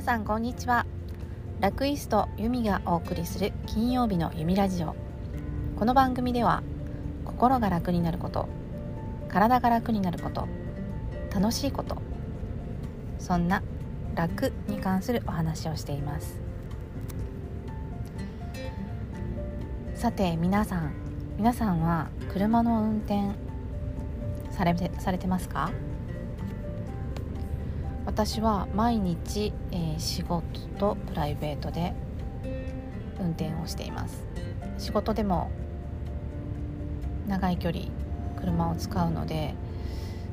皆さんこんにちは。ラクイストユミがお送りする金曜日のユミラジオ。この番組では心が楽になること体が楽になること楽しいことそんな楽に関するお話をしています。さて皆さん皆さんは車の運転されてされてますか？私は毎日、えー、仕事とプライベートで運転をしています。仕事でも長い距離車を使うので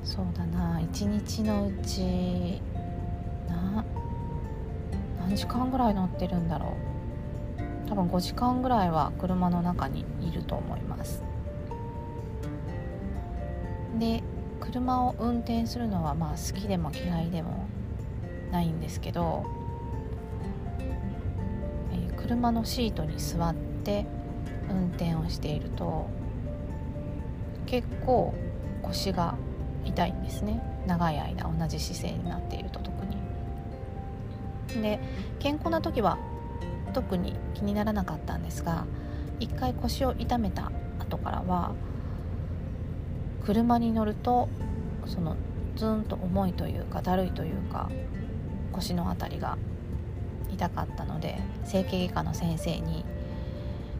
そうだな1日のうちな何時間ぐらい乗ってるんだろう。多分5時間ぐらいは車の中にいると思います。で車を運転するのはまあ好きでも嫌いでもないんですけど、えー、車のシートに座って運転をしていると結構腰が痛いんですね長い間同じ姿勢になっていると特に。で健康な時は特に気にならなかったんですが一回腰を痛めた後からは車に乗るとそのズンと重いというかだるいというか腰の辺りが痛かったので整形外科の先生に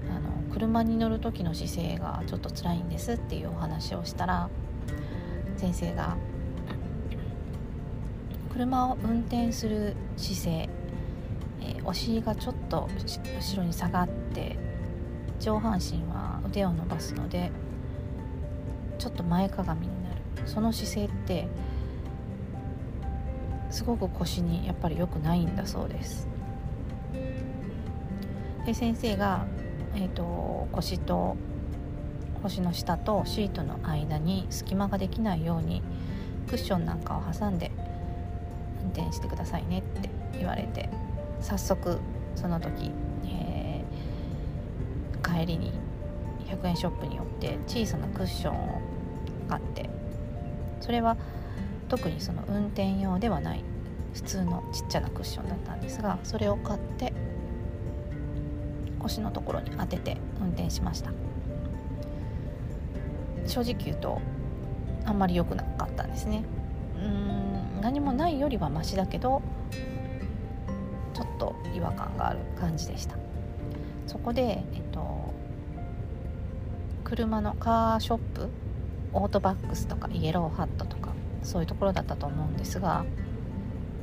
あの車に乗る時の姿勢がちょっと辛いんですっていうお話をしたら先生が車を運転する姿勢、え、お尻がちょっと後ろに下がって上半身は腕を伸ばすのでちょっと前かがみになる。その姿勢ってすごく腰にやっぱり良くないんだそうです。で先生が、えーと、腰と腰の下とシートの間に隙間ができないようにクッションなんかを挟んで運転してくださいねって言われて早速その時、えー、帰りに100円ショップに寄って小さなクッションを買ってそれは特にその運転用ではない普通のちっちゃなクッションだったんですがそれを買って腰のところに当てて運転しました。正直言うとあんまり良くなかったんですね。うん何もないよりはマシだけどちょっと違和感がある感じでした。そこで、えっと、車のカーショップオートバックスとかイエローハットとかそういうところだったと思うんですが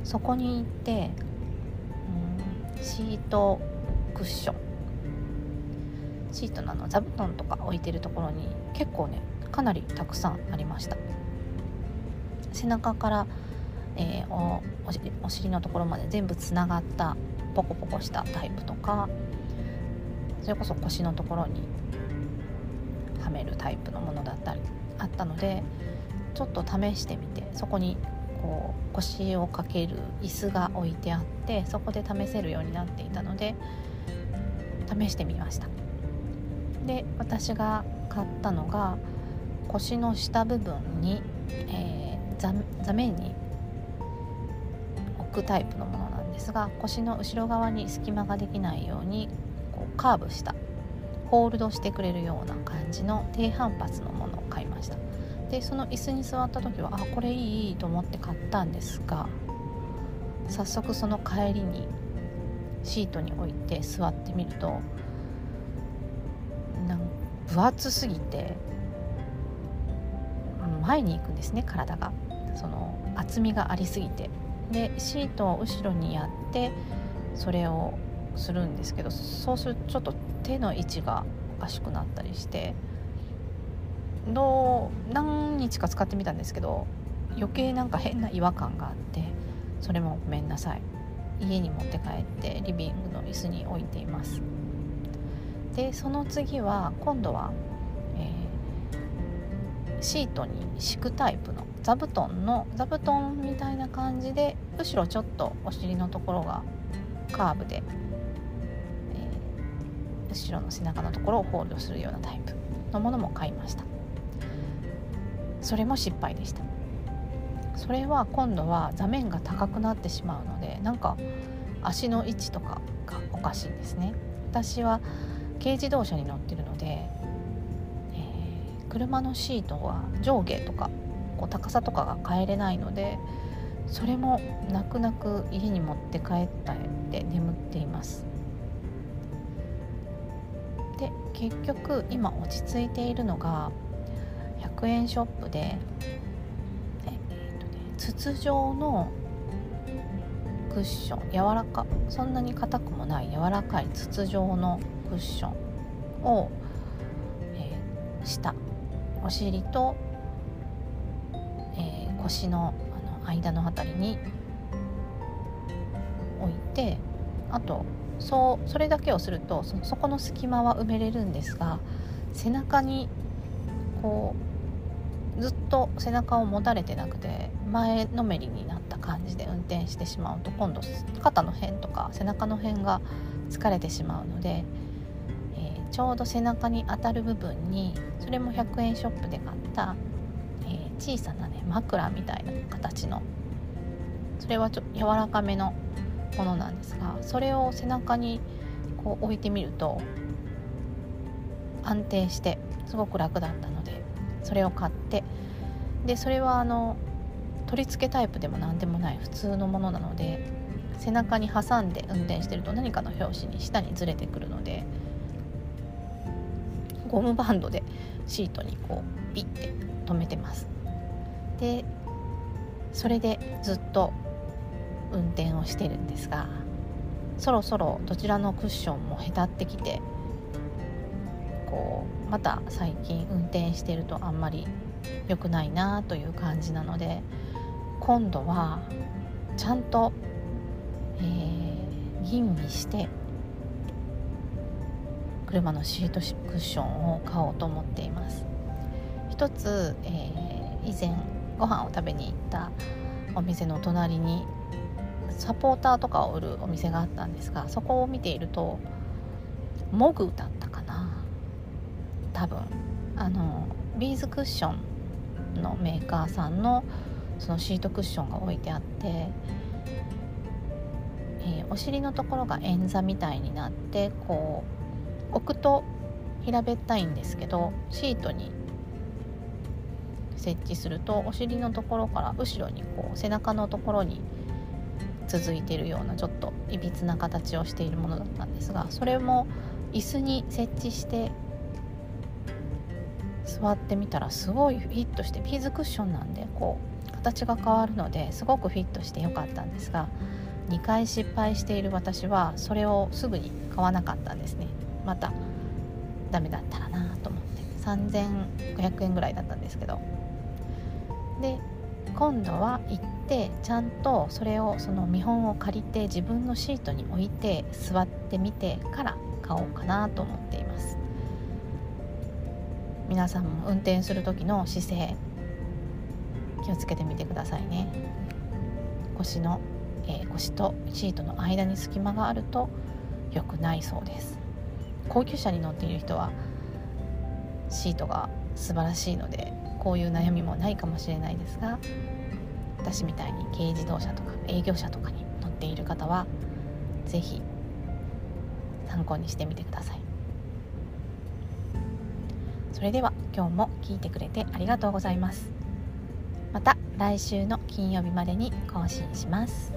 そこに行って、うん、シートクッション。シートのあの座布団とか置いてるところに結構ねかなりたくさんありました。背中から、えー、おお尻のところまで全部つながったポコポコしたタイプとかそれこそ腰のところにはめるタイプのものだったりあったのでちょっと試してみてそこにこう腰をかける椅子が置いてあってそこで試せるようになっていたので試してみました。で私が買ったのが腰の下部分に、えー、座座面に置くタイプのものなんですが腰の後ろ側に隙間ができないようにこうカーブしたホールドしてくれるような感じの低反発のものを買いました。でその椅子に座った時はあこれいいと思って買ったんですが早速その帰りにシートに置いて座ってみるとなん分厚すぎて前に行くんですね体が。その厚みがありすぎて。でシートを後ろにやってそれをするんですけどそうするとちょっと手の位置がおかしくなったりしてどう何日か使ってみたんですけど余計なんか変な違和感があってそれもごめんなさい。家に持って帰ってリビングの椅子に置いています。でその次は今度は、えー、シートに敷くタイプの座布団の座布団みたいな感じで後ろちょっとお尻のところがカーブで、えー、後ろの背中のところをホールドするようなタイプのものも買いました。それも失敗でした。それは今度は座面が高くなってしまうのでなんか足の位置とかがおかしいんですね。私は軽自動車に乗ってるので、えー、車のシートは上下とかこう高さとかが変えれないのでそれも泣く泣く家に持って帰って眠っています。で結局今落ち着いているのが100円ショップで、えーとね、筒状のクッション柔らかそんなに硬くもない柔らかい筒状のクッションを、えー、下お尻と、えー、腰のあの間の辺りに置いてあとそうそれだけをするとそそこの隙間は埋めれるんですが背中にこうずっと背中を持たれてなくて前のめりになった感じで運転してしまうと今度肩の辺とか背中の辺が疲れてしまうので、えー、ちょうど背中に当たる部分にそれも100円ショップで買った、えー、小さなね枕みたいな形のそれはちょっと柔らかめのものなんですがそれを背中にこう置いてみると安定してすごく楽だったのでそれを買ってでそれはあの取り付けタイプでも何でもない普通のものなので背中に挟んで運転してると何かの拍子に下にずれてくるのでゴムバンドでシートにこうピッて留めてます。でそれでずっと運転をしてるんですがそろそろどちらのクッションもへたってきてこうまた最近運転してるとあんまり良くないなという感じなので今度はちゃんと、えー、吟味して車のシートクッションを買おうと思っています。一つ、えー、以前ご飯を食べに行ったお店の隣にサポーターとかを売るお店があったんですがそこを見ているとモグだったか多分あのビーズクッションのメーカーさんのそのシートクッションが置いてあって、えー、お尻のところが円座みたいになってこう置くと平べったいんですけどシートに設置するとお尻のところから後ろにこう背中のところに続いているようなちょっといびつな形をしているものだったんですがそれも椅子に設置して座ってみたらすごいフィットしてピーズクッションなんでこう形が変わるのですごくフィットしてよかったんですが2回失敗している私はそれをすぐに買わなかったんですね。またダメだったらなと思って。3500円ぐらいだったんですけど。で今度は行ってちゃんとそれをその見本を借りて自分のシートに置いて座ってみてから買おうかなと思っています。皆さんも運転する時の姿勢気をつけてみてくださいね。腰の、えー、腰とシートの間に隙間があると良くないそうです。高級車に乗っている人はシートが素晴らしいのでこういう悩みもないかもしれないですが私みたいに軽自動車とか営業車とかに乗っている方は是非参考にしてみてください。それでは今日も聞いてくれてありがとうございます。また来週の金曜日までに更新します。